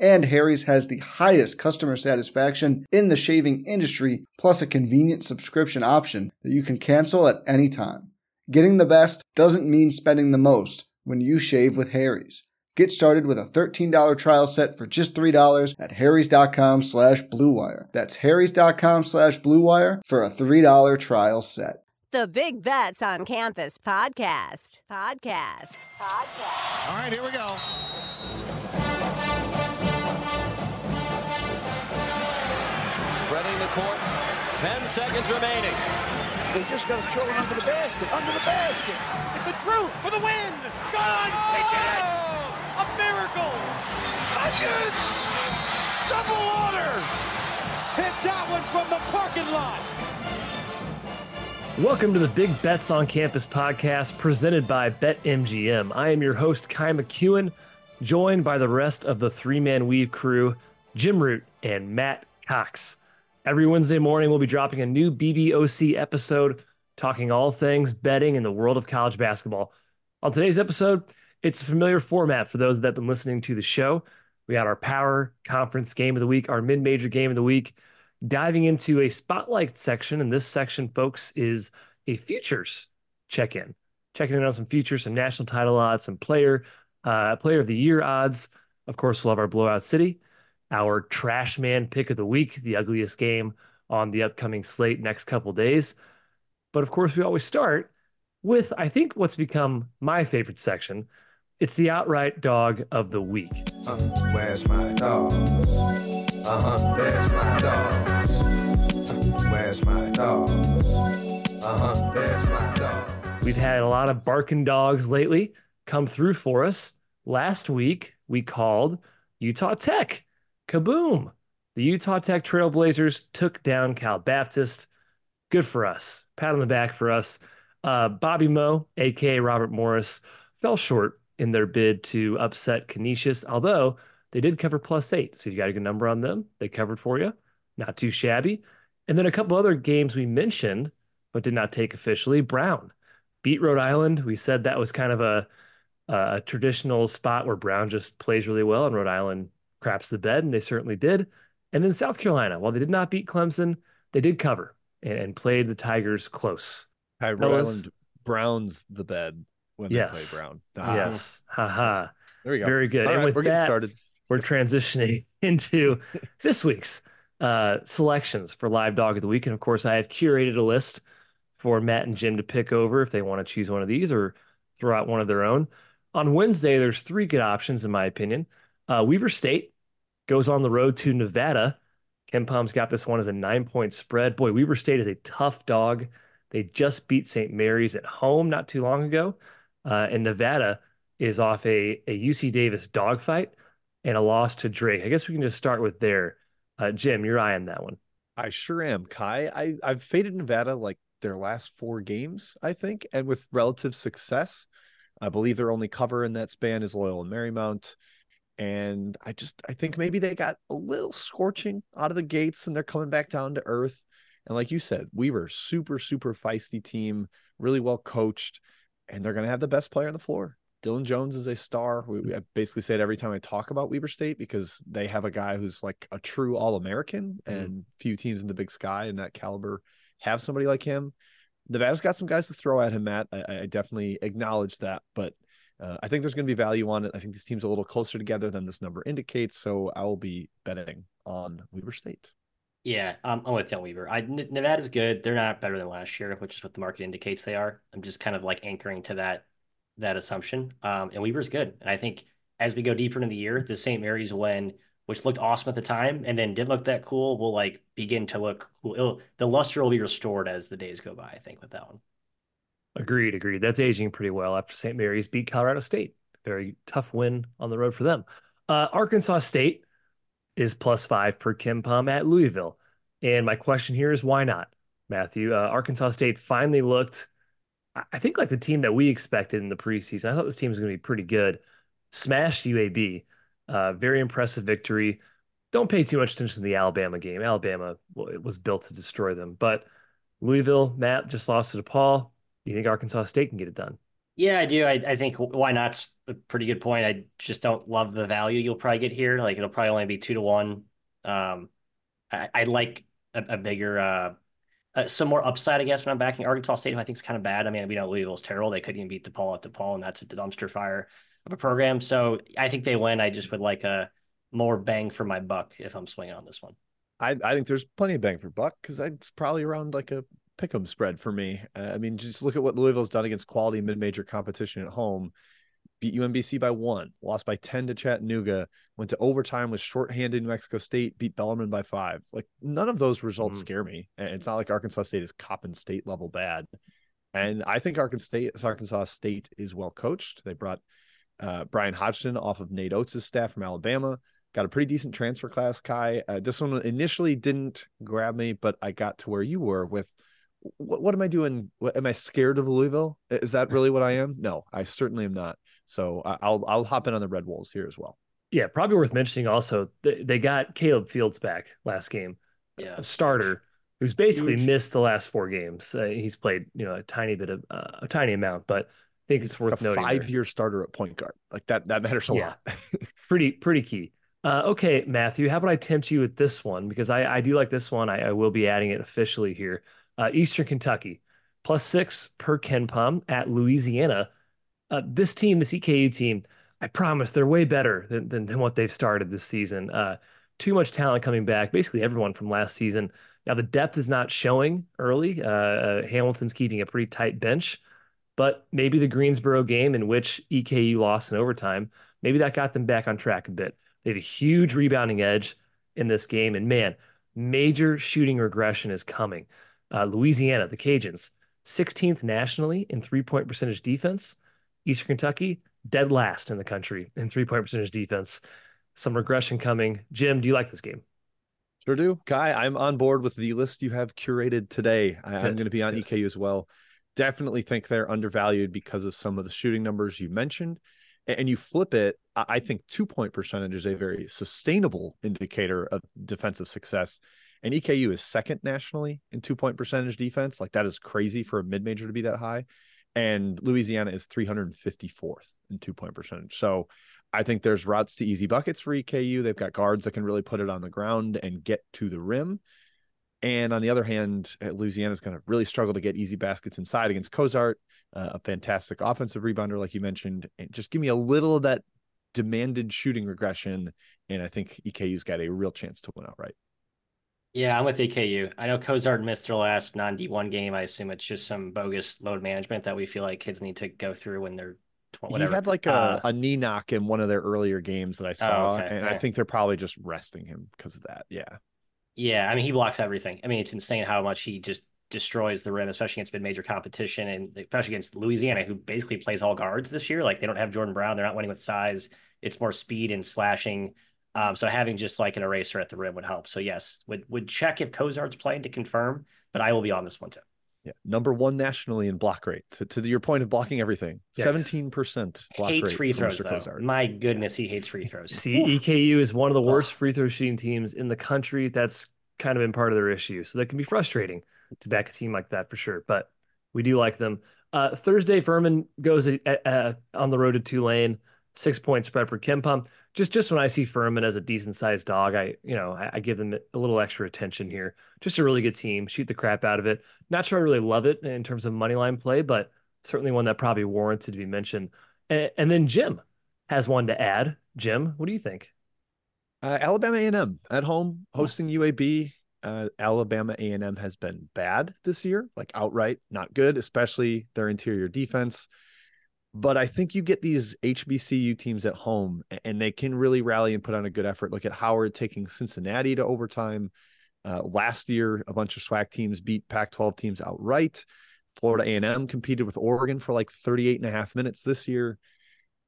And Harry's has the highest customer satisfaction in the shaving industry, plus a convenient subscription option that you can cancel at any time. Getting the best doesn't mean spending the most when you shave with Harry's. Get started with a $13 trial set for just $3 at harrys.com slash bluewire. That's harrys.com slash bluewire for a $3 trial set. The Big Bets on Campus podcast. Podcast. Podcast. All right, here we go. Spreading the court. 10 seconds remaining. They just got to throw it under the basket, under the basket. It's the truth for the win. Gone. They did it. Oh, a miracle. Hutchins! Double order! Hit that one from the parking lot. Welcome to the Big Bets on Campus podcast presented by BetMGM. I am your host, Ky McKeon, joined by the rest of the three man weave crew, Jim Root and Matt Cox. Every Wednesday morning, we'll be dropping a new BBOC episode talking all things betting in the world of college basketball. On today's episode, it's a familiar format for those that have been listening to the show. We got our power conference game of the week, our mid major game of the week, diving into a spotlight section. And this section, folks, is a futures check in, checking in on some futures, some national title odds, some player, uh, player of the year odds. Of course, we'll have our blowout city, our trash man pick of the week, the ugliest game on the upcoming slate next couple days. But of course, we always start with, I think, what's become my favorite section. It's the outright dog of the week. Uh, where's my dog? Uh huh, there's my dog. Uh, where's my dog? Uh huh, there's my dog. We've had a lot of barking dogs lately come through for us. Last week, we called Utah Tech. Kaboom! The Utah Tech Trailblazers took down Cal Baptist. Good for us. Pat on the back for us. Uh, Bobby Moe, aka Robert Morris, fell short in their bid to upset Canisius, although they did cover plus eight. So you got a good number on them. They covered for you. Not too shabby. And then a couple other games we mentioned, but did not take officially. Brown beat Rhode Island. We said that was kind of a, a traditional spot where Brown just plays really well and Rhode Island craps the bed, and they certainly did. And then South Carolina, while they did not beat Clemson, they did cover and, and played the Tigers close. Rhode Fellas. Browns the bed when Yes. they play Brown. Ah, Yes. Haha. There we go. Very good. All and right, with we're getting that, started. we're transitioning into this week's uh, selections for Live Dog of the Week. And of course, I have curated a list for Matt and Jim to pick over if they want to choose one of these or throw out one of their own. On Wednesday, there's three good options, in my opinion. Uh, Weber State goes on the road to Nevada. KenPom's got this one as a nine point spread. Boy, Weber State is a tough dog. They just beat St. Mary's at home not too long ago. Uh, and Nevada is off a, a UC Davis dogfight and a loss to Drake. I guess we can just start with there. Uh, Jim, you're eyeing that one. I sure am, Ky. I, I've faded Nevada like their last four games, I think, and with relative success. I believe their only cover in that span is Loyola Marymount. And I just I think maybe they got a little scorching out of the gates and they're coming back down to earth. And like you said, we were super, super feisty team, really well coached, and they're gonna have the best player on the floor. Dillon Jones is a star. We, we- I basically say it every time I talk about Weber State because they have a guy who's like a true All American, mm-hmm. and few teams in the Big Sky in that caliber have somebody like him. Nevada's got some guys to throw at him, Matt. I, I definitely acknowledge that, but uh, I think there's going to be value on it. I think this team's a little closer together than this number indicates, so I will be betting on Weber State. Yeah, I'm, I'm with John Weaver. I Nevada's good. They're not better than last year, which is what the market indicates they are. I'm just kind of like anchoring to that that assumption. Um, and Weber's good. And I think as we go deeper into the year, the St. Mary's win, which looked awesome at the time and then didn't look that cool, will like begin to look cool. It'll, the luster will be restored as the days go by, I think, with that one. Agreed, agreed. That's aging pretty well after St. Mary's beat Colorado State. Very tough win on the road for them. Uh, Arkansas State is plus five per KenPom at Louisville. And my question here is why not, Matthew? Uh, Arkansas State finally looked, I think, like the team that we expected in the preseason. I thought this team was going to be pretty good. Smashed UAB. Uh, very impressive victory. Don't pay too much attention to the Alabama game. Alabama was built to destroy them. But Louisville, Matt just lost to DePaul you think Arkansas State can get it done? Yeah, I do. I, I think why not? A pretty good point. I just don't love the value you'll probably get here. Like it'll probably only be two to one. Um, I, I like a, a bigger, uh, uh, some more upside, I guess, when I'm backing Arkansas State, who I think is kind of bad. I mean, we know Louisville's terrible. They couldn't even beat DePaul at DePaul, and that's a dumpster fire of a program. So I think they win. I just would like a more bang for my buck if I'm swinging on this one. I, I think there's plenty of bang for buck because it's probably around like a pick'em spread for me. Uh, I mean, just look at what Louisville's done against quality mid-major competition at home. Beat UMBC by one, lost by 10 to Chattanooga, went to overtime with shorthanded New Mexico State, beat Bellarmine by five. Like none of those results mm. scare me. And it's not like Arkansas State is Coppin State level bad. And I think Arkansas State, Arkansas State is well coached. They brought uh, Bryan Hodgson off of Nate Oats' staff from Alabama. Got a pretty decent transfer class, Ky. Uh, this one initially didn't grab me, but I got to where you were with – what, what am I doing? What, am I scared of Louisville? Is that really what I am? No, I certainly am not. So I'll I'll hop in on the Red Wolves here as well. Yeah, probably worth mentioning also they they got Caleb Fields back last game. Yeah, a starter who's basically Huge. missed the last four games. Uh, he's played you know a tiny bit of uh, a tiny amount, but I think it's worth a noting. Five year starter at point guard, like that that matters a yeah. lot. pretty pretty key. Uh, okay, Matthew, how about I tempt you with this one because I, I do like this one. I, I will be adding it officially here uh, Eastern Kentucky, plus six per KenPom at Louisiana. Uh, this team, this EKU team, I promise they're way better than, than, than what they've started this season. Uh, too much talent coming back, basically everyone from last season. Now, the depth is not showing early. Uh, uh, Hamilton's keeping a pretty tight bench, but maybe the Greensboro game in which EKU lost in overtime, maybe that got them back on track a bit. They have a huge rebounding edge in this game. And man, major shooting regression is coming. Uh, Louisiana, the Cajuns, 16th nationally in three point percentage defense. Eastern Kentucky, dead last in the country in three point percentage defense. Some regression coming. Jim, do you like this game? Sure do. Ky, I'm on board with the list you have curated today. I, am going to be on Good. EKU as well. Definitely think they're undervalued because of some of the shooting numbers you mentioned. And you flip it, I think two point percentage is a very sustainable indicator of defensive success. And EKU is second nationally in two point percentage defense. Like that is crazy for a mid major to be that high. And Louisiana is 354th in two point percentage. So I think there's routes to easy buckets for EKU. They've got guards that can really put it on the ground and get to the rim. And on the other hand, uh, Louisiana is going to really struggle to get easy baskets inside against Cozart, uh, a fantastic offensive rebounder, like you mentioned. And just give me a little of that demanded shooting regression. And I think EKU's got a real chance to win outright. Yeah, I'm with EKU. I know Cozart missed their last non D1 game. I assume it's just some bogus load management that we feel like kids need to go through when they're whatever. He had like a, uh, a knee knock in one of their earlier games that I saw, oh, okay. and I think they're probably just resting him because of that. Yeah. Yeah, I mean he blocks everything. I mean it's insane how much he just destroys the rim, especially against mid-major competition, and especially against Louisiana, who basically plays all guards this year. Like they don't have Jordan Brown, they're not winning with size. It's more speed and slashing. Um, so having just like an eraser at the rim would help. So yes, would would check if Cozart's playing to confirm, but I will be on this one too. Yeah, number one nationally in block rate. To, to your point of blocking everything, seventeen percent hates free throws. Though. My goodness, he hates free throws. See, Oof. EKU is one of the worst free throw shooting teams in the country. That's kind of been part of their issue. So that can be frustrating to back a team like that for sure. But we do like them. Uh, Thursday, Furman goes on the road to Tulane six point spread per KenPom. Just just when I see Furman as a decent sized dog, I you know I, I, give them a little extra attention here. Just a really good team, shoot the crap out of it. Not sure I really love it in terms of money line play, but certainly one that probably warranted to be mentioned. And, and then Jim has one to add. Jim, what do you think? Uh, Alabama A&M at home hosting UAB. Uh, Alabama A&M has been bad this year, like outright not good, especially their interior defense But I think you get these HBCU teams at home and they can really rally and put on a good effort. Look at Howard taking Cincinnati to overtime. Uh, last year, a bunch of SWAC teams beat Pac-12 teams outright. Florida A&M competed with Oregon for like 38 and a half minutes this year.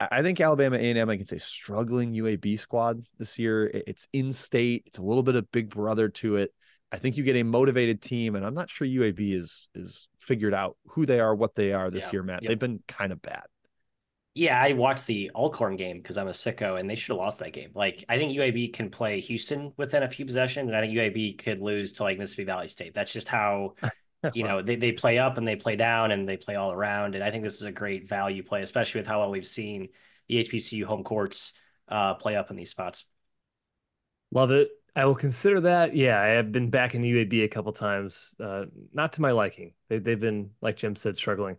I think Alabama A&M, I can say struggling UAB squad this year. It's in state. It's a little bit of big brother to it. I think you get a motivated team, and I'm not sure UAB is is figured out who they are, what they are this Yeah, year, Matt. yep. They've been kind of bad. Yeah, I watched the Alcorn game because I'm a sicko, and they should have lost that game. Like, I think UAB can play Houston within a few possessions, and I think UAB could lose to like Mississippi Valley State. That's just how you know they, they play up and they play down and they play all around. And I think this is a great value play, especially with how well we've seen the HBCU home courts uh, play up in these spots. Love it. I will consider that. Yeah, I have been back in UAB a couple times. Uh, not to my liking. They, they've been, like Jim said, struggling.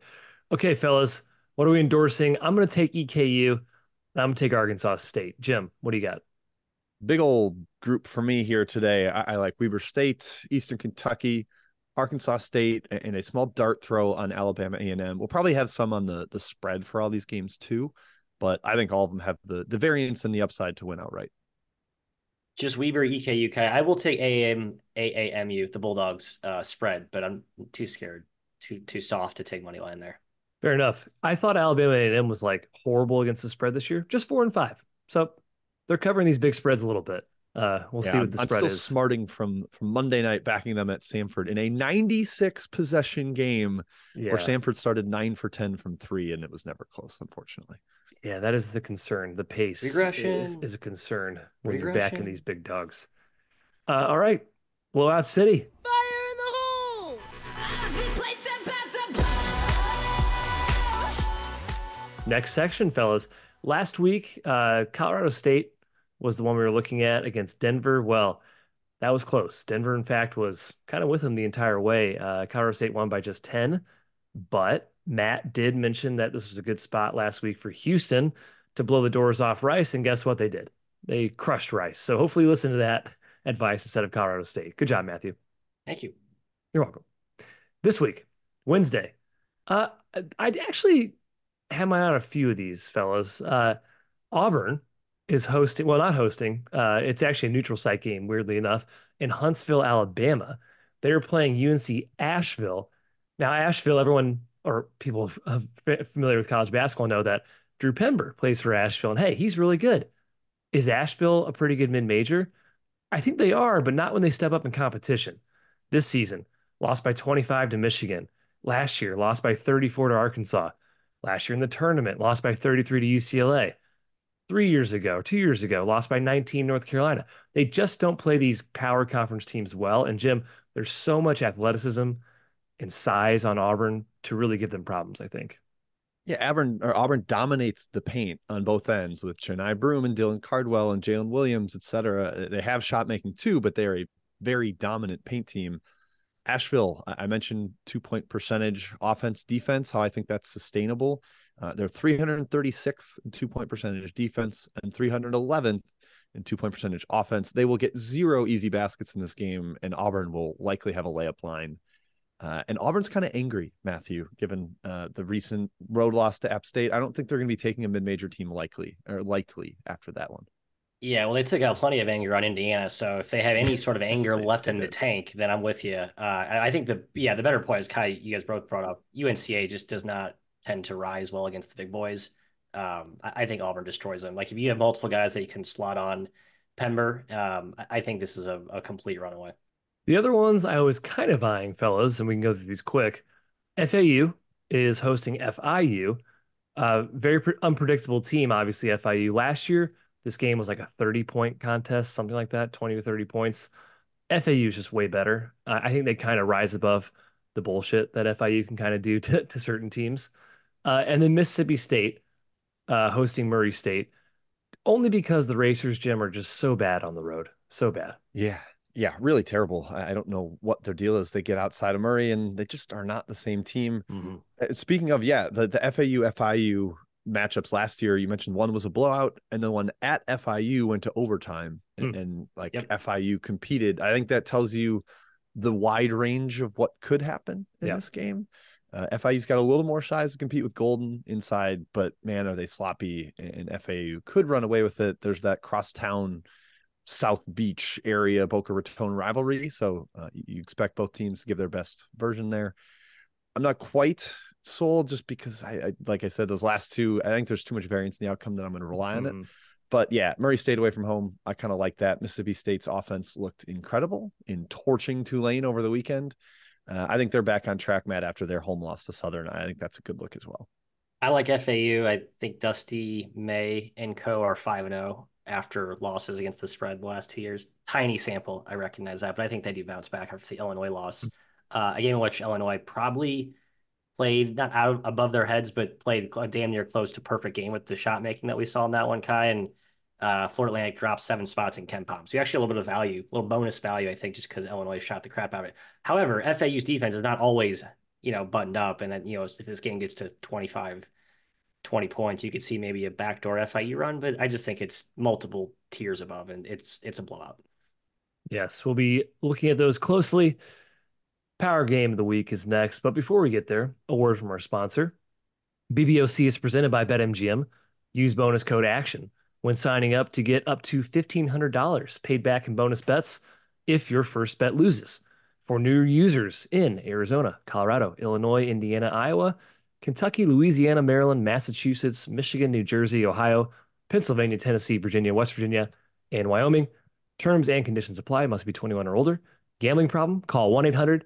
Okay, fellas, what are we endorsing? I'm going to take EKU. and I'm going to take Arkansas State. Jim, what do you got? Big old group for me here today. I, I like Weber State, Eastern Kentucky, Arkansas State, and a small dart throw on Alabama A&M. We'll probably have some on the the spread for all these games too, but I think all of them have the the variance and the upside to win outright. Just Weber, EKU, Ky. I will take AM, AAMU, the Bulldogs uh, spread, but I'm too scared, too too soft to take money line there. Fair enough. I thought Alabama A&M was like horrible against the spread this year, just four and five. So they're covering these big spreads a little bit. Uh, we'll see what the I'm spread still is. smarting from from Monday night backing them at Samford in a 96 possession game Yeah. where Samford started nine for 10 from three and it was never close, unfortunately. Yeah, that is the concern. The pace is, Regression. is a concern when you're backing these big dogs. Uh, all right, blowout city. Fire Next section, fellas. Last week, uh, Colorado State was the one we were looking at against Denver. Well, that was close. Denver, in fact, was kind of with them the entire way. Uh, Colorado State won by just 10, but Matt did mention that this was a good spot last week for Houston to blow the doors off Rice. And guess what they did? They crushed Rice. So hopefully, listen to that advice instead of Colorado State. Good job, Matthew. Thank you. You're welcome. This week, Wednesday, uh, I'd actually have my eye on a few of these fellas. Uh, Auburn is hosting, well, not hosting. Uh, it's actually a neutral site game, weirdly enough, in Huntsville, Alabama. They are playing UNC Asheville. Now, Asheville, everyone or people f- familiar with college basketball know that Drew Pember plays for Asheville, and hey, he's really good. Is Asheville a pretty good mid major? I think they are, but not when they step up in competition. This season, lost by 25 to Michigan. Last year, lost by 34 to Arkansas. Last year in the tournament, lost by 33 to UCLA. Three years ago, two years ago, lost by 19 North Carolina. They just don't play these power conference teams well. And Jim, there's so much athleticism and size on Auburn to really give them problems, I think. Yeah, Auburn or Auburn dominates the paint on both ends with Johni Broome and Dylan Cardwell and Jaylin Williams, et cetera. They have shot making too, but they're a very dominant paint team. Asheville, I mentioned two point percentage offense defense, how I think that's sustainable. Uh, they're 336th in two point percentage defense and 311th in two point percentage offense. They will get zero easy baskets in this game, and Auburn will likely have a layup line. Uh, and Auburn's kind of angry, Matthew, given uh, the recent road loss to App State. I don't think they're going to be taking a mid-major team likely or likely after that one. Yeah, well, they took out plenty of anger on Indiana. So if they have any sort of anger left in the tank, then I'm with you. Uh, I think the yeah the better point is Ky. You guys both brought up UNCA just does not tend to rise well against the big boys. Um, I, I think Auburn destroys them. Like if you have multiple guys that you can slot on Pember, um, I, I think this is a, a complete runaway. The other ones I was kind of eyeing, fellas, and we can go through these quick. FAU is hosting FIU. Uh, very pre- unpredictable team, obviously, FIU. Last year, this game was like a 30 point contest, something like that, 20 to 30 points. FAU is just way better. I think they kind of rise above the bullshit that FIU can kind of do to, to certain teams. Uh, and then Mississippi State uh, hosting Murray State, only because the Racers, Jim, are just so bad on the road. So bad. Yeah, yeah, really terrible. I don't know what their deal is. They get outside of Murray, and they just are not the same team. Uh, Speaking of, yeah, the, the FAU FIU matchups last year, you mentioned one was a blowout, and the one at FIU went to overtime, and, and like Yep. FIU competed. I think that tells you the wide range of what could happen in Yeah. this game. Uh, FIU's got a little more size to compete with Goldin inside, but man, are they sloppy? And FAU could run away with it. There's that crosstown South Beach area Boca Raton rivalry, so uh, you expect both teams to give their best version there. I'm not quite sold just because I, I, like I said those last two. I think there's too much variance in the outcome that I'm going to rely on mm. it. But yeah, Murray stayed away from home. I kind of like that. Mississippi State's offense looked incredible in torching Tulane over the weekend. Uh, I think they're back on track, Matt, after their home loss to Southern. I think that's a good look as well. I like FAU. I think Dusty May and co are 5 and 0 after losses against the spread the last two years. Tiny sample, I recognize that, but I think they do bounce back after the Illinois loss. Hmm. Uh, a game in which Illinois probably played not out above their heads, but played a damn near close to perfect game with the shot making that we saw in that one, Ky. And uh, Florida Atlantic dropped seven spots in KenPom. So you actually a little bit of value, a little bonus value, I think, just because Illinois shot the crap out of it. However, FAU's defense is not always, you know, buttoned up. And then, you know, if this game gets to 25, 20 points, you could see maybe a backdoor FIU run. But I just think it's multiple tiers above and it's it's a blowout. Yes, we'll be looking at those closely. Power game of the week is next. But before we get there, a word from our sponsor. BBOC is presented by BetMGM. Use bonus code ACTION when signing up to get up to $1,500 paid back in bonus bets if your first bet loses. For new users in Arizona, Colorado, Illinois, Indiana, Iowa, Kentucky, Louisiana, Maryland, Massachusetts, Michigan, New Jersey, Ohio, Pennsylvania, Tennessee, Virginia, West Virginia, and Wyoming. Terms and conditions apply. Must be 21 or older. Gambling problem? Call 1 800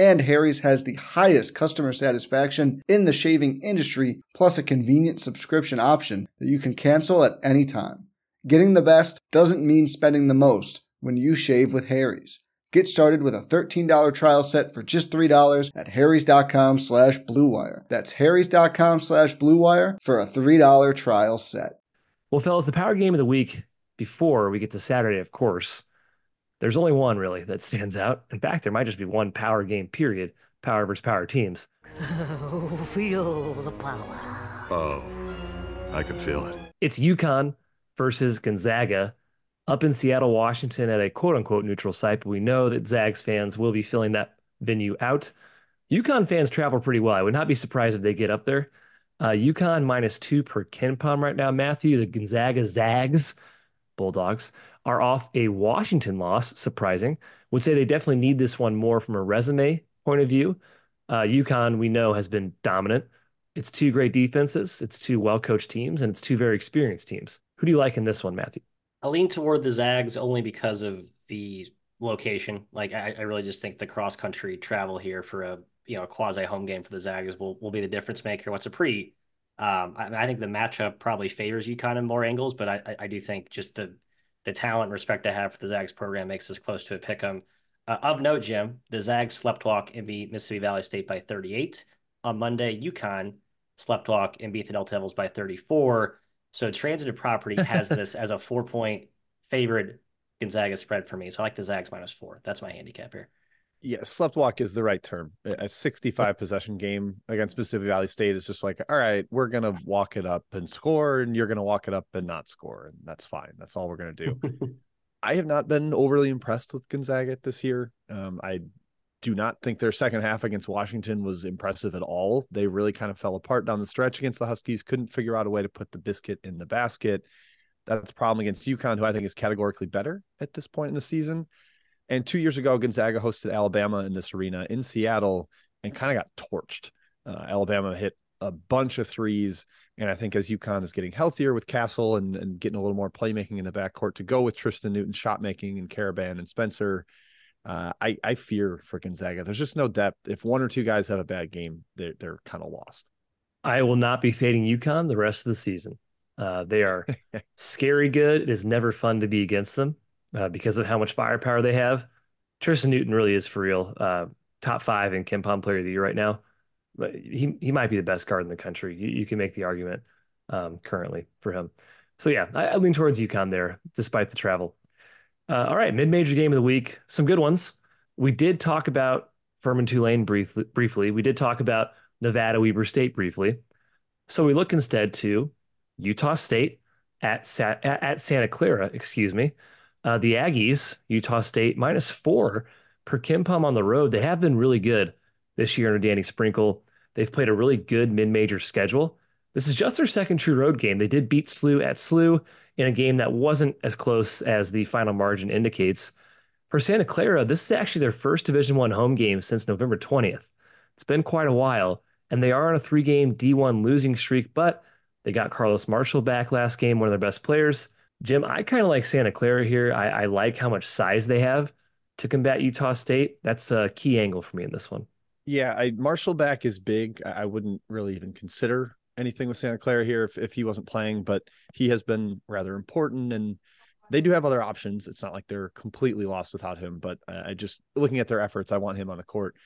And Harry's has the highest customer satisfaction in the shaving industry, plus a convenient subscription option that you can cancel at any time. Getting the best doesn't mean spending the most when you shave with Harry's. Get started with a $13 trial set for just $3 at harrys.com slash bluewire. That's harrys.com slash bluewire for a $3 trial set. Well, fellas, the power game of the week before we get to Saturday, of course, there's only one really that stands out. In fact, there might just be one power game, period. Power versus power teams. feel the power. Oh, I can feel it. It's UConn versus Gonzaga up in Seattle, Washington at a quote unquote neutral site, but we know that Zags fans will be filling that venue out. UConn fans travel pretty well. I would not be surprised if they get up there. Uh, UConn minus two per KenPom right now. Matthew, the Gonzaga Zags, Bulldogs, are off a Washington loss. Surprising. Would say they definitely need this one more from a resume point of view. Uh, UConn, we know, has been dominant. It's two great defenses, it's two well coached teams, and it's two very experienced teams. Who do you like in this one, Matthew? I lean toward the Zags only because of the location. Like I, I really just think the cross country travel here for a you know quasi home game for the Zags will will be the difference maker. What's a pretty um, I, I, think the matchup probably favors UConn in more angles, but I, I do think just the the talent and respect I have for the Zags program makes us close to a pick 'em. Uh, of note, Jim, the Zags slept walk and beat Mississippi Valley State by 38. On Monday, UConn slept walk and beat the Delta Devils by 34. So transitive property has this as a four point favorite Gonzaga spread for me. So I like the Zags minus four. That's my handicap here. Yeah, slept walk is the right term. A 65 possession game against Mississippi Valley State is just like, all right, we're gonna walk it up and score, and you're gonna walk it up and not score, and that's fine. That's all we're gonna do. I have not been overly impressed with Gonzaga this year. Um, I do not think their second half against Washington was impressive at all. They really kind of fell apart down the stretch against the Huskies, couldn't figure out a way to put the biscuit in the basket. That's a problem against UConn, who I think is categorically better at this point in the season. And two years ago, Gonzaga hosted Alabama in this arena in Seattle and kind of got torched. Uh, Alabama hit a bunch of threes. And I think as UConn is getting healthier with Castle and, and getting a little more playmaking in the backcourt to go with Tristan Newton shot making and Karaban and Spencer, uh, I, I fear for Gonzaga. There's just no depth. If one or two guys have a bad game, they're, they're kind of lost. I will not be fading UConn the rest of the season. Uh, they are scary good. It is never fun to be against them uh, because of how much firepower they have. Tristan Newton really is for real. Uh, top five in KenPom Player of the Year right now. But he he might be the best guard in the country. You, you can make the argument um, currently for him. So yeah, I, I, lean towards UConn there, despite the travel. Uh, all right, mid-major game of the week. Some good ones. We did talk about Furman Tulane briefly. Briefly, we did talk about Nevada Weber State briefly. So we look instead to Utah State at at Santa Clara. Excuse me. Uh, the Aggies, Utah State minus four per KenPom on the road. They have been really good this year under Danny Sprinkle. They've played a really good mid-major schedule. This is just their second true road game. They did beat SLU at SLU in a game that wasn't as close as the final margin indicates. For Santa Clara, this is actually their first Division One home game since November 20th. It's been quite a while, and they are on a three-game D1 losing streak, but they got Carlos Marshall back last game, one of their best players. Jim, I kind of like Santa Clara here. I, I like how much size they have to combat Utah State. That's a key angle for me in this one. Yeah, I, Marshall back is big. I wouldn't really even consider anything with Santa Clara here if, if he wasn't playing, but he has been rather important and they do have other options. It's not like they're completely lost without him, but uh, I just looking at their efforts, I want him on the court.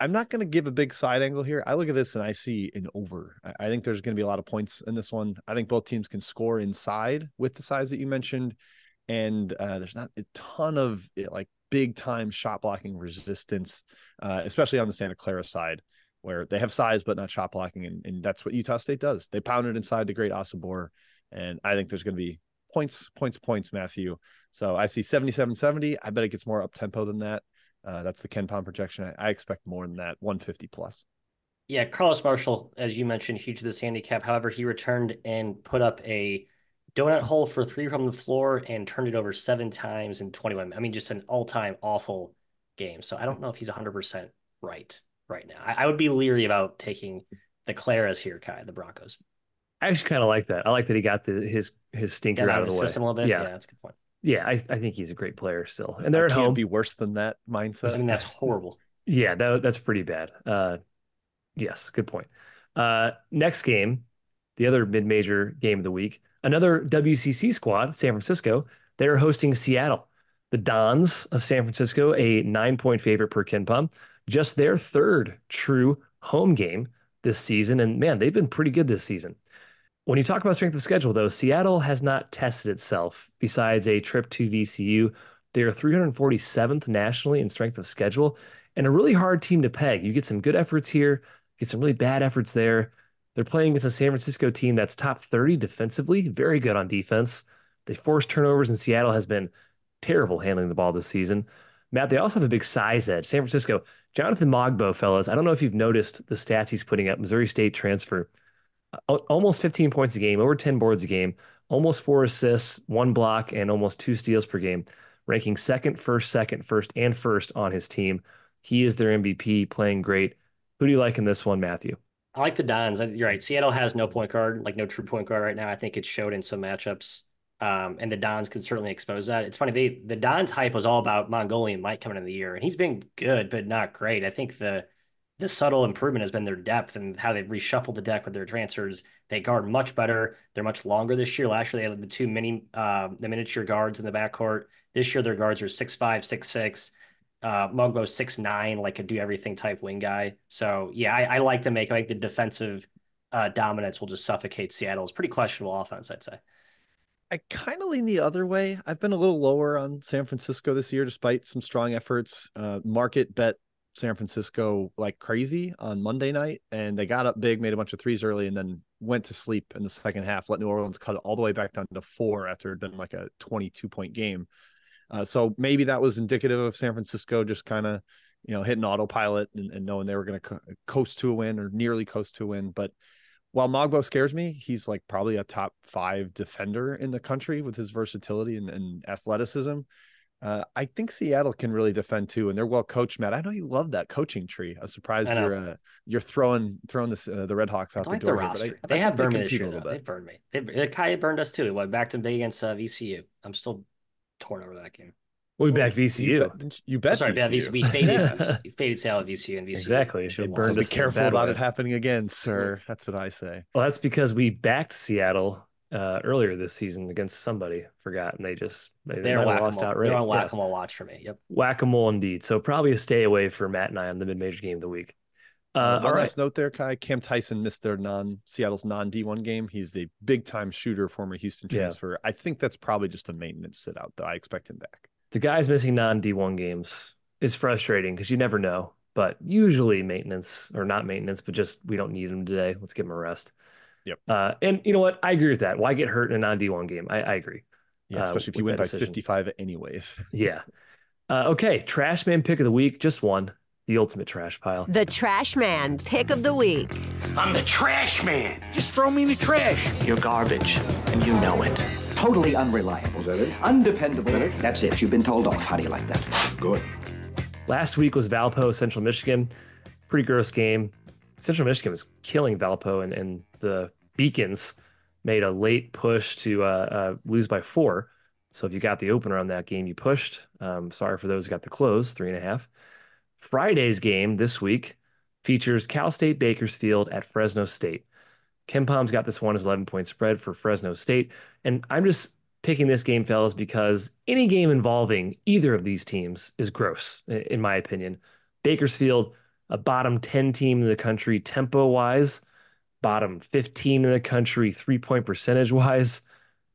I'm not going to give a big side angle here. I look at this and I see an over. I think there's going to be a lot of points in this one. I think both teams can score inside with the size that you mentioned, and uh, there's not a ton of eh, like big time shot blocking resistance, uh, especially on the Santa Clara side where they have size but not shot blocking, and, and that's what Utah State does. They pound it inside the great Osobor, and I think there's going to be points, points, points, Matthew. So I see 77 70. I bet it gets more up tempo than that. Uh, that's the KenPom projection. I, I, expect more than that, 150 plus. Yeah, Carlos Marshall, as you mentioned, huge this handicap. However, he returned and put up a donut hole for three from the floor and turned it over seven times in 21. I mean, just an all time awful game. So I don't know if he's 100% right right now. I, I would be leery about taking the Claras here, Ky, the Broncos. I actually kind of like that. I like that he got the his his stinker out, out of the way. System a little bit. Yeah. yeah, that's a good point. Yeah, I, I think he's a great player still, and they're I at home. Be worse than that mindset. I mean, that's horrible. Yeah, that, that's pretty bad. Uh, yes, good point. Uh, next game, the other mid-major game of the week, another WCC squad, San Francisco. They're hosting Seattle. The Dons of San Francisco, a nine-point favorite per KenPom, just their third true home game this season, and man, they've been pretty good this season. When you talk about strength of schedule, though, Seattle has not tested itself besides a trip to VCU. They are 347th nationally in strength of schedule and a really hard team to peg. You get some good efforts here, get some really bad efforts there. They're playing against a San Francisco team that's top 30 defensively, very good on defense. They force turnovers, and Seattle has been terrible handling the ball this season. Matt, they also have a big size edge. San Francisco, Jonathan Mogbo, fellas. I don't know if you've noticed the stats he's putting up. Missouri State transfer almost 15 points a game, over 10 boards a game, almost four assists, one block, and almost two steals per game, ranking second, first, second, first, and first on his team. He is their MVP, playing great. Who do you like in this one, Matthew? I like the Dons. You're right. Seattle has no point guard, like no true point guard right now. I think it showed in some matchups. Um, and the Dons can certainly expose that. It's funny, they the Dons hype was all about Mongolian Mike coming in the year, and he's been good, but not great. I think the the subtle improvement has been their depth and how they've reshuffled the deck with their transfers. They guard much better. They're much longer this year. Last year they had the two mini, uh, the miniature guards in the backcourt. This year their guards are six five, six six. Uh, Mogbo six nine, like a do everything type wing guy. So yeah, I, I like the make like the defensive uh, dominance will just suffocate Seattle's pretty questionable offense. I'd say. I kind of lean the other way. I've been a little lower on San Francisco this year, despite some strong efforts. Uh, market bet San Francisco like crazy on Monday night, and they got up big, made a bunch of threes early, and then went to sleep in the second half. Let New Orleans cut it all the way back down to four after it been like a 22 point game. Uh, so maybe that was indicative of San Francisco just kind of, you know, hitting autopilot and, and knowing they were going to co- coast to a win or nearly coast to a win. But while Mogbo scares me, he's like probably a top five defender in the country with his versatility and, and athleticism. Uh, I think Seattle can really defend too, and they're well coached. Matt, I know you love that coaching tree. I'm surprised you're uh, you're throwing throwing this uh, the Red Hawks out the like door. the here, roster. but I, they I have think burned me they this compete year. a little though. bit. They've burned me. They Ky burned us too. It went back to big against uh, VCU. I'm still torn over that game. We backed VCU. You bet, you bet sorry, yeah, VCU. VCU. We faded, VCU, faded Seattle at VCU and VCU. Exactly. should They burned lost. So be us in a careful about way. it happening again, sir. That's what I say. Well, that's because we backed Seattle uh, earlier this season against somebody. Forgot, and they just they, they They're might have lost a outright. They're on Yeah. whack a mole watch for me. Yep. Whack a mole indeed. So probably a stay away for Matt and I on the mid major game of the week. Uh, Uh, one all right. last note there, Kai. Cam Tyson missed their non Seattle's non D1 game. He's the big time shooter, former Houston Yeah. transfer. I think that's probably just a maintenance sit out, though. I expect him back. The guys missing non D1 games is frustrating because you never know. But usually maintenance or not maintenance, but just we don't need him today. Let's give him a rest. Yep. Uh, and you know what? I agree with that. Why get hurt in a non D1 game? I, I agree. Yeah, uh, especially if you win by decision. 55 anyways. Yeah. Uh, okay. Trash man pick of the week. Just one. The ultimate trash pile. The Trash Man Pick of the Week. I'm the trash man. Just throw me in the trash. You're garbage, and you know it. Totally unreliable. Is that it? Undependable. That's it. You've been told off. How do you like that? Good. Last week was Valpo, Central Michigan. Pretty gross game. Central Michigan was killing Valpo, and, and the Beacons made a late push to uh, uh, lose by four. So if you got the opener on that game, you pushed. Um, sorry for those who got the close, three and a half. Friday's game this week features Cal State Bakersfield at Fresno State. KenPom's got this one as 11 point spread for Fresno State. And I'm just picking this game, fellas, because any game involving either of these teams is gross, in my opinion. Bakersfield, a bottom 10 team in the country, tempo wise, bottom 15 in the country, three point percentage wise,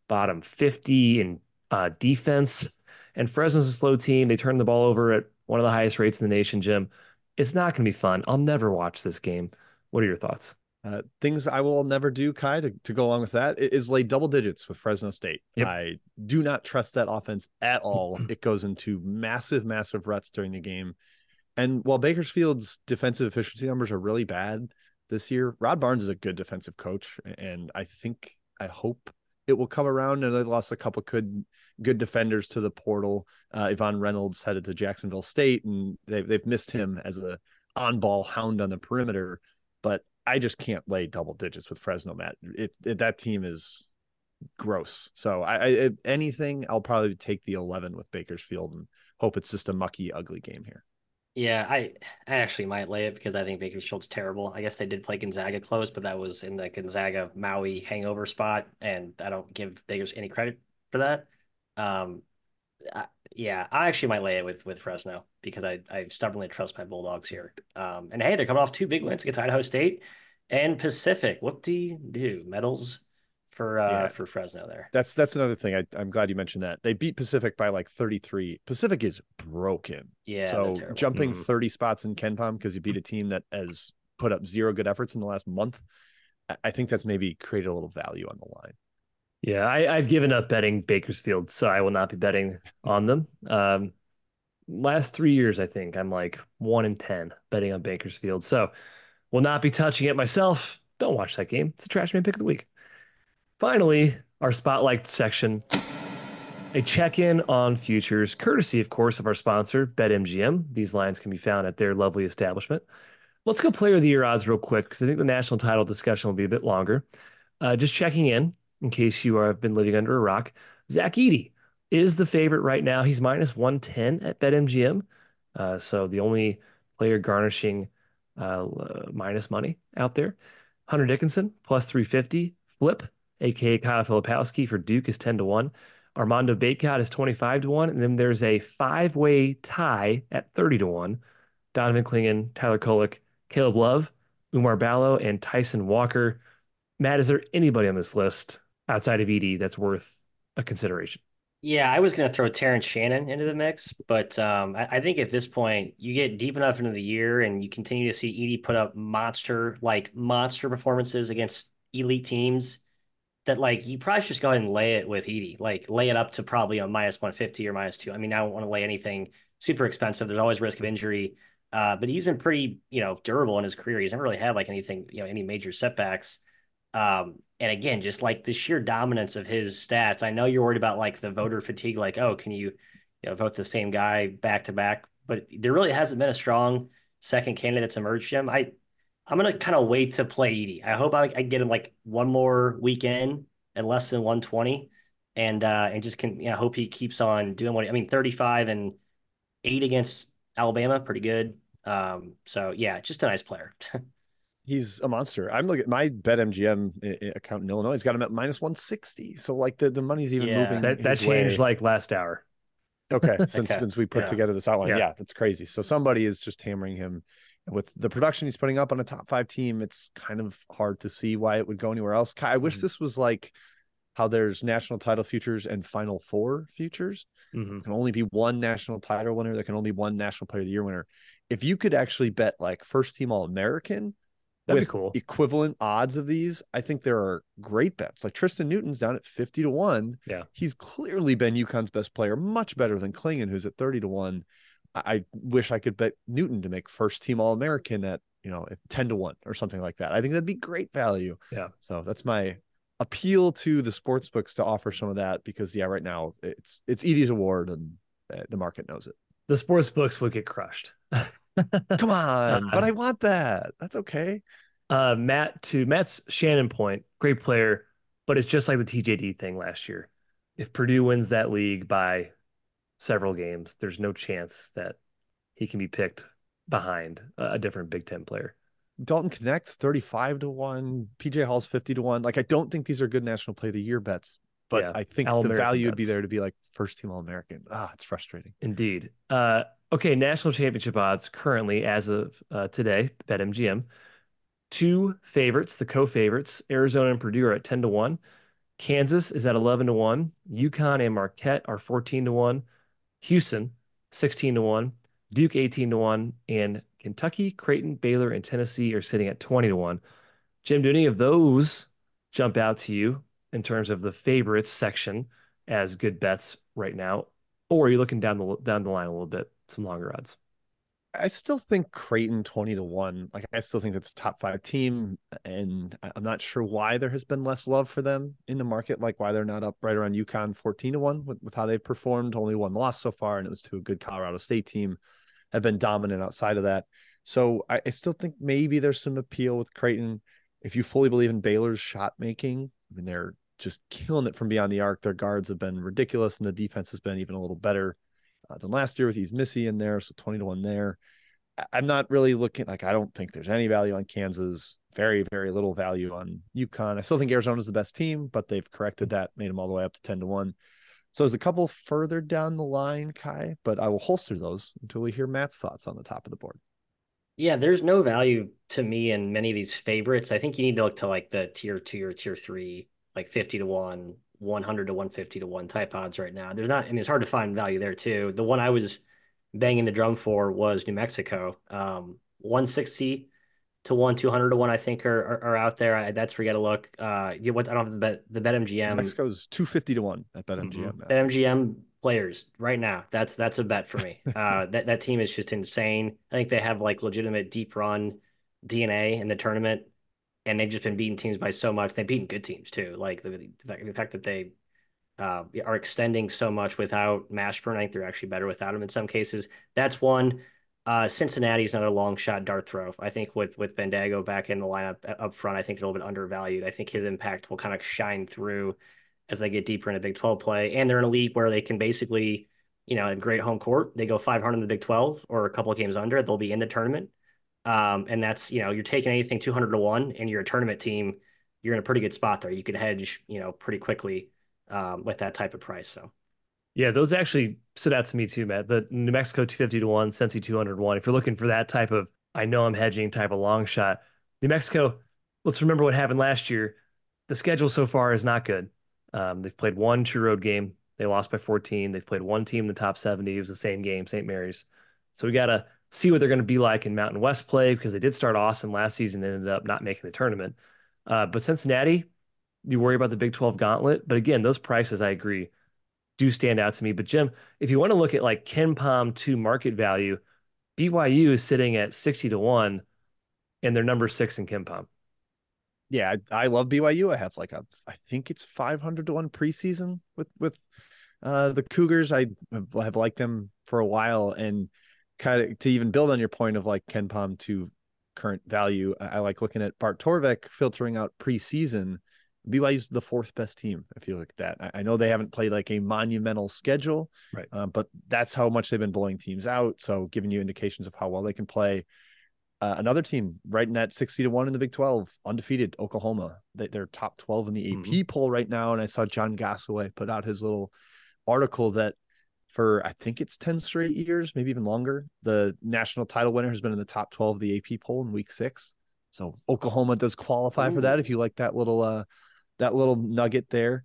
bottom 50 in uh, defense. And Fresno's a slow team. They turn the ball over at one of the highest rates in the nation, Jim. It's not going to be fun. I'll never watch this game. What are your thoughts? Uh, things I will never do, Ky, to, to go along with that is lay double digits with Fresno State. Yep. I do not trust that offense at all. it goes into massive, massive ruts during the game. And while Bakersfield's defensive efficiency numbers are really bad this year, Rod Barnes is a good defensive coach. And I think, I hope it will come around. And they lost a couple good, good defenders to the portal. Uh, Yvonne Reynolds headed to Jacksonville State, and they've, they've missed him as a on ball hound on the perimeter. But I just can't lay double digits with Fresno, Matt. It, it that team is gross. So I, I anything, I'll probably take the eleven with Bakersfield and hope it's just a mucky, ugly game here. Yeah, I I actually might lay it because I think Bakersfield's terrible. I guess they did play Gonzaga close, but that was in the Gonzaga Maui hangover spot, and I don't give Bakers any credit for that. Um, I, yeah, I actually might lay it with with Fresno because I I stubbornly trust my Bulldogs here. Um, and hey, they're coming off two big wins against Idaho State and Pacific. Do you do? Medals for uh Yeah. for Fresno there. That's that's another thing. I, I'm glad you mentioned that. They beat Pacific by like 33. Pacific is broken. Yeah, So terrible. jumping Mhm. 30 spots in KenPom because you beat a team that has put up zero good efforts in the last month. I- I think that's maybe created a little value on the line. Yeah, I, I've given up betting Bakersfield, so I will not be betting on them. Um, last three years, I think I'm like one in ten betting on Bakersfield, so will not be touching it myself. Don't watch that game. It's a trash man pick of the week. Finally, our spotlight section. A check-in on futures, courtesy, of course, of our sponsor, BetMGM. These lines can be found at their lovely establishment. Let's go player of the year odds real quick because I think the national title discussion will be a bit longer. Uh, just checking in, in case you have been living under a rock. Zach Edey is the favorite right now. He's minus 110 at BetMGM. Uh, so the only player garnishing uh, minus money out there. Hunter Dickinson plus 350. Flip, aka Kyle Filipowski for Duke is 10 to 1. Armando Bacot is 25 to 1. And then there's a five way tie at 30 to 1. Donovan Clingan, Tyler Kolek, Caleb Love, Oumar Ballo, and Tyson Walker. Matt, is there anybody on this list outside of Edey that's worth a consideration? Yeah, I was going to throw Terrence Shannon into the mix, but um, I, I think at this point, you get deep enough into the year and you continue to see Edey put up monster, like monster performances against elite teams that, like, you probably should just go ahead and lay it with Edey. Like, lay it up to probably a minus 150 or minus two. I mean, I don't want to lay anything super expensive. There's always risk of injury, uh, but he's been pretty, you know, durable in his career. He's never really had, like, anything, you know, any major setbacks. Um, and again, just like the sheer dominance of his stats, I know you're worried about like the voter fatigue, like, oh, can you you know, vote the same guy back to back, but there really hasn't been a strong second candidate that's emerged. Jim, I I'm gonna kind of wait to play Edey. I hope I, I get him like one more weekend at less than 120, and uh, and just can you know hope he keeps on doing what I mean 35 and eight against Alabama, pretty good. Um, so yeah, just a nice player. He's a monster. I'm looking at my BetMGM account in Illinois. He's got him at minus 160. So like the, the money's even yeah. moving. That, that changed way. like last hour. Okay. Since, okay. since we put yeah. together this outline. Yeah. yeah, that's crazy. So somebody is just hammering him with the production he's putting up on a top five team. It's kind of hard to see why it would go anywhere else. I wish mm-hmm. this was like how there's national title futures and final four futures. Mm-hmm. There can only be one national title winner. There can only be one national player of the year winner. If you could actually bet like first team all American That'd with be cool. equivalent odds of these, I think there are great bets. Like Tristan Newton's down at 50 to 1. Yeah. He's clearly been UConn's best player, much better than Clingan, who's at 30 to 1. I wish I could bet Newton to make first team All American at, you know, 10 to 1 or something like that. I think that'd be great value. Yeah. So that's my appeal to the sports books to offer some of that because, yeah, right now it's it's Edey's award and the market knows it. The sports books would get crushed. Come on, uh, but I want that. That's okay. Uh, Matt to Matt's Shannon point, great player, but it's just like the TJD thing last year. If Purdue wins that league by several games, there's no chance that he can be picked behind a different Big Ten player. Dalton Knecht 35 to 1, PJ Hall's 50 to 1. Like, I don't think these are good national play of the year bets, but yeah, I think the value would be there to be like first team All American. Ah, it's frustrating. Indeed. Uh, okay, national championship odds currently as of uh, today, BetMGM. Two favorites, the co favorites, Arizona and Purdue are at 10 to 1. Kansas is at 11 to 1. UConn and Marquette are 14 to 1. Houston, 16 to 1. Duke, 18 to 1. And Kentucky, Creighton, Baylor, and Tennessee are sitting at 20 to 1. Jim, do any of those jump out to you in terms of the favorites section as good bets right now? Or are you looking down the down the line a little bit, some longer odds? I still think Creighton 20 to 1. Like I still think it's a top 5 team and I'm not sure why there has been less love for them in the market like why they're not up right around UConn 14 to 1 with, with how they've performed, only one loss so far and it was to a good Colorado State team. Have been dominant outside of that. So I, I still think maybe there's some appeal with Creighton if you fully believe in Baylor's shot making. I mean they're just killing it from beyond the arc. Their guards have been ridiculous and the defense has been even a little better uh, than last year with these Missy in there. So 20 to 1 there. I'm not really looking like I don't think there's any value on Kansas. Very, very little value on UConn. I still think Arizona's the best team, but they've corrected that, made them all the way up to 10 to 1. So there's a couple further down the line, Ky, but I will holster those until we hear Matt's thoughts on the top of the board. Yeah, there's no value to me in many of these favorites. I think you need to look to like the tier two or tier three, like 50 to 1, 100 to 150 to 1 type odds right now. They're not, I mean, it's hard to find value there too. The one I was banging the drum for was New Mexico. Um, 160 to 1, 200 to 1, I think are, are, are out there. I, that's where you got to look. Uh, you what I don't have the bet, the BetMGM. Mexico's 250 to 1 at BetMGM. Mm-hmm. BetMGM players right now. That's, that's a bet for me. uh, that, that team is just insane. I think they have like legitimate deep run DNA in the tournament and they've just been beating teams by so much. They've beaten good teams too. Like the, the, fact, that they uh, are extending so much without Mashburn. I think they're actually better without him in some cases. That's one. Uh, Cincinnati is another long shot dart throw. I think with with Bandaogo back in the lineup uh, up front, I think they're a little bit undervalued. I think his impact will kind of shine through as they get deeper into Big 12 play. And they're in a league where they can basically, you know, in great home court, they go 500 in the Big 12 or a couple of games under, they'll be in the tournament. Um, and that's, you know, you're taking anything 200 to one and you're a tournament team, you're in a pretty good spot there. You can hedge, you know, pretty quickly um, with that type of price. So, yeah, those actually stood out to me too, Matt. The New Mexico 250 to 1, Cincy 201. If you're looking for that type of, I know I'm hedging type of long shot, New Mexico, let's remember what happened last year. The schedule so far is not good. Um, they've played one true road game. They lost by 14. They've played one team in the top 70. It was the same game, St. Mary's. So we got to see what they're going to be like in Mountain West play because they did start awesome last season and ended up not making the tournament. Uh, but Cincinnati, you worry about the Big 12 gauntlet. But again, those prices, I agree, do stand out to me. But Jim, if you want to look at like KenPom to market value, BYU is sitting at 60 to 1 and they're number six in KenPom. Yeah, I, I love BYU. I have like a, I think it's 500 to 1 preseason with, with Uh, the Cougars, I have liked them for a while, and kind of to even build on your point of like KenPom to current value. I, like looking at Bart Torvik filtering out preseason. BYU's the fourth best team. If you look at that, I, know they haven't played like a monumental schedule, right? Uh, but that's how much they've been blowing teams out. So giving you indications of how well they can play. Uh, another team right in that 60 to 1 in the Big 12, undefeated Oklahoma. They, are top 12 in the AP mm-hmm. poll right now. And I saw John Gasaway put out his little article that for I think it's 10 straight years, maybe even longer, the national title winner has been in the top 12 of the AP poll in week six. So Oklahoma does qualify Ooh. for that if you like that little uh that little nugget there.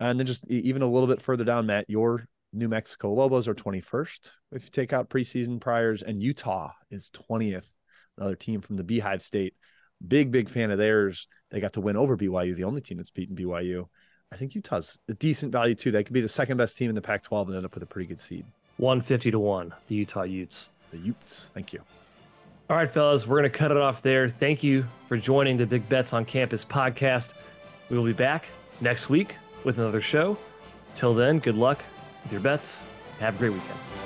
And then just even a little bit further down, Matt, your New Mexico Lobos are 21st if you take out preseason priors, and Utah is 20th, another team from the Beehive State. Big, big fan of theirs. They got to win over BYU, the only team that's beaten BYU. I think Utah's a decent value too. They could be the second best team in the Pac 12 and end up with a pretty good seed. 150 to 1, the Utah Utes. The Utes. Thank you. All right, fellas, we're going to cut it off there. Thank you for joining the Big Bets on Campus podcast. We will be back next week with another show. Till then, good luck with your bets. Have a great weekend.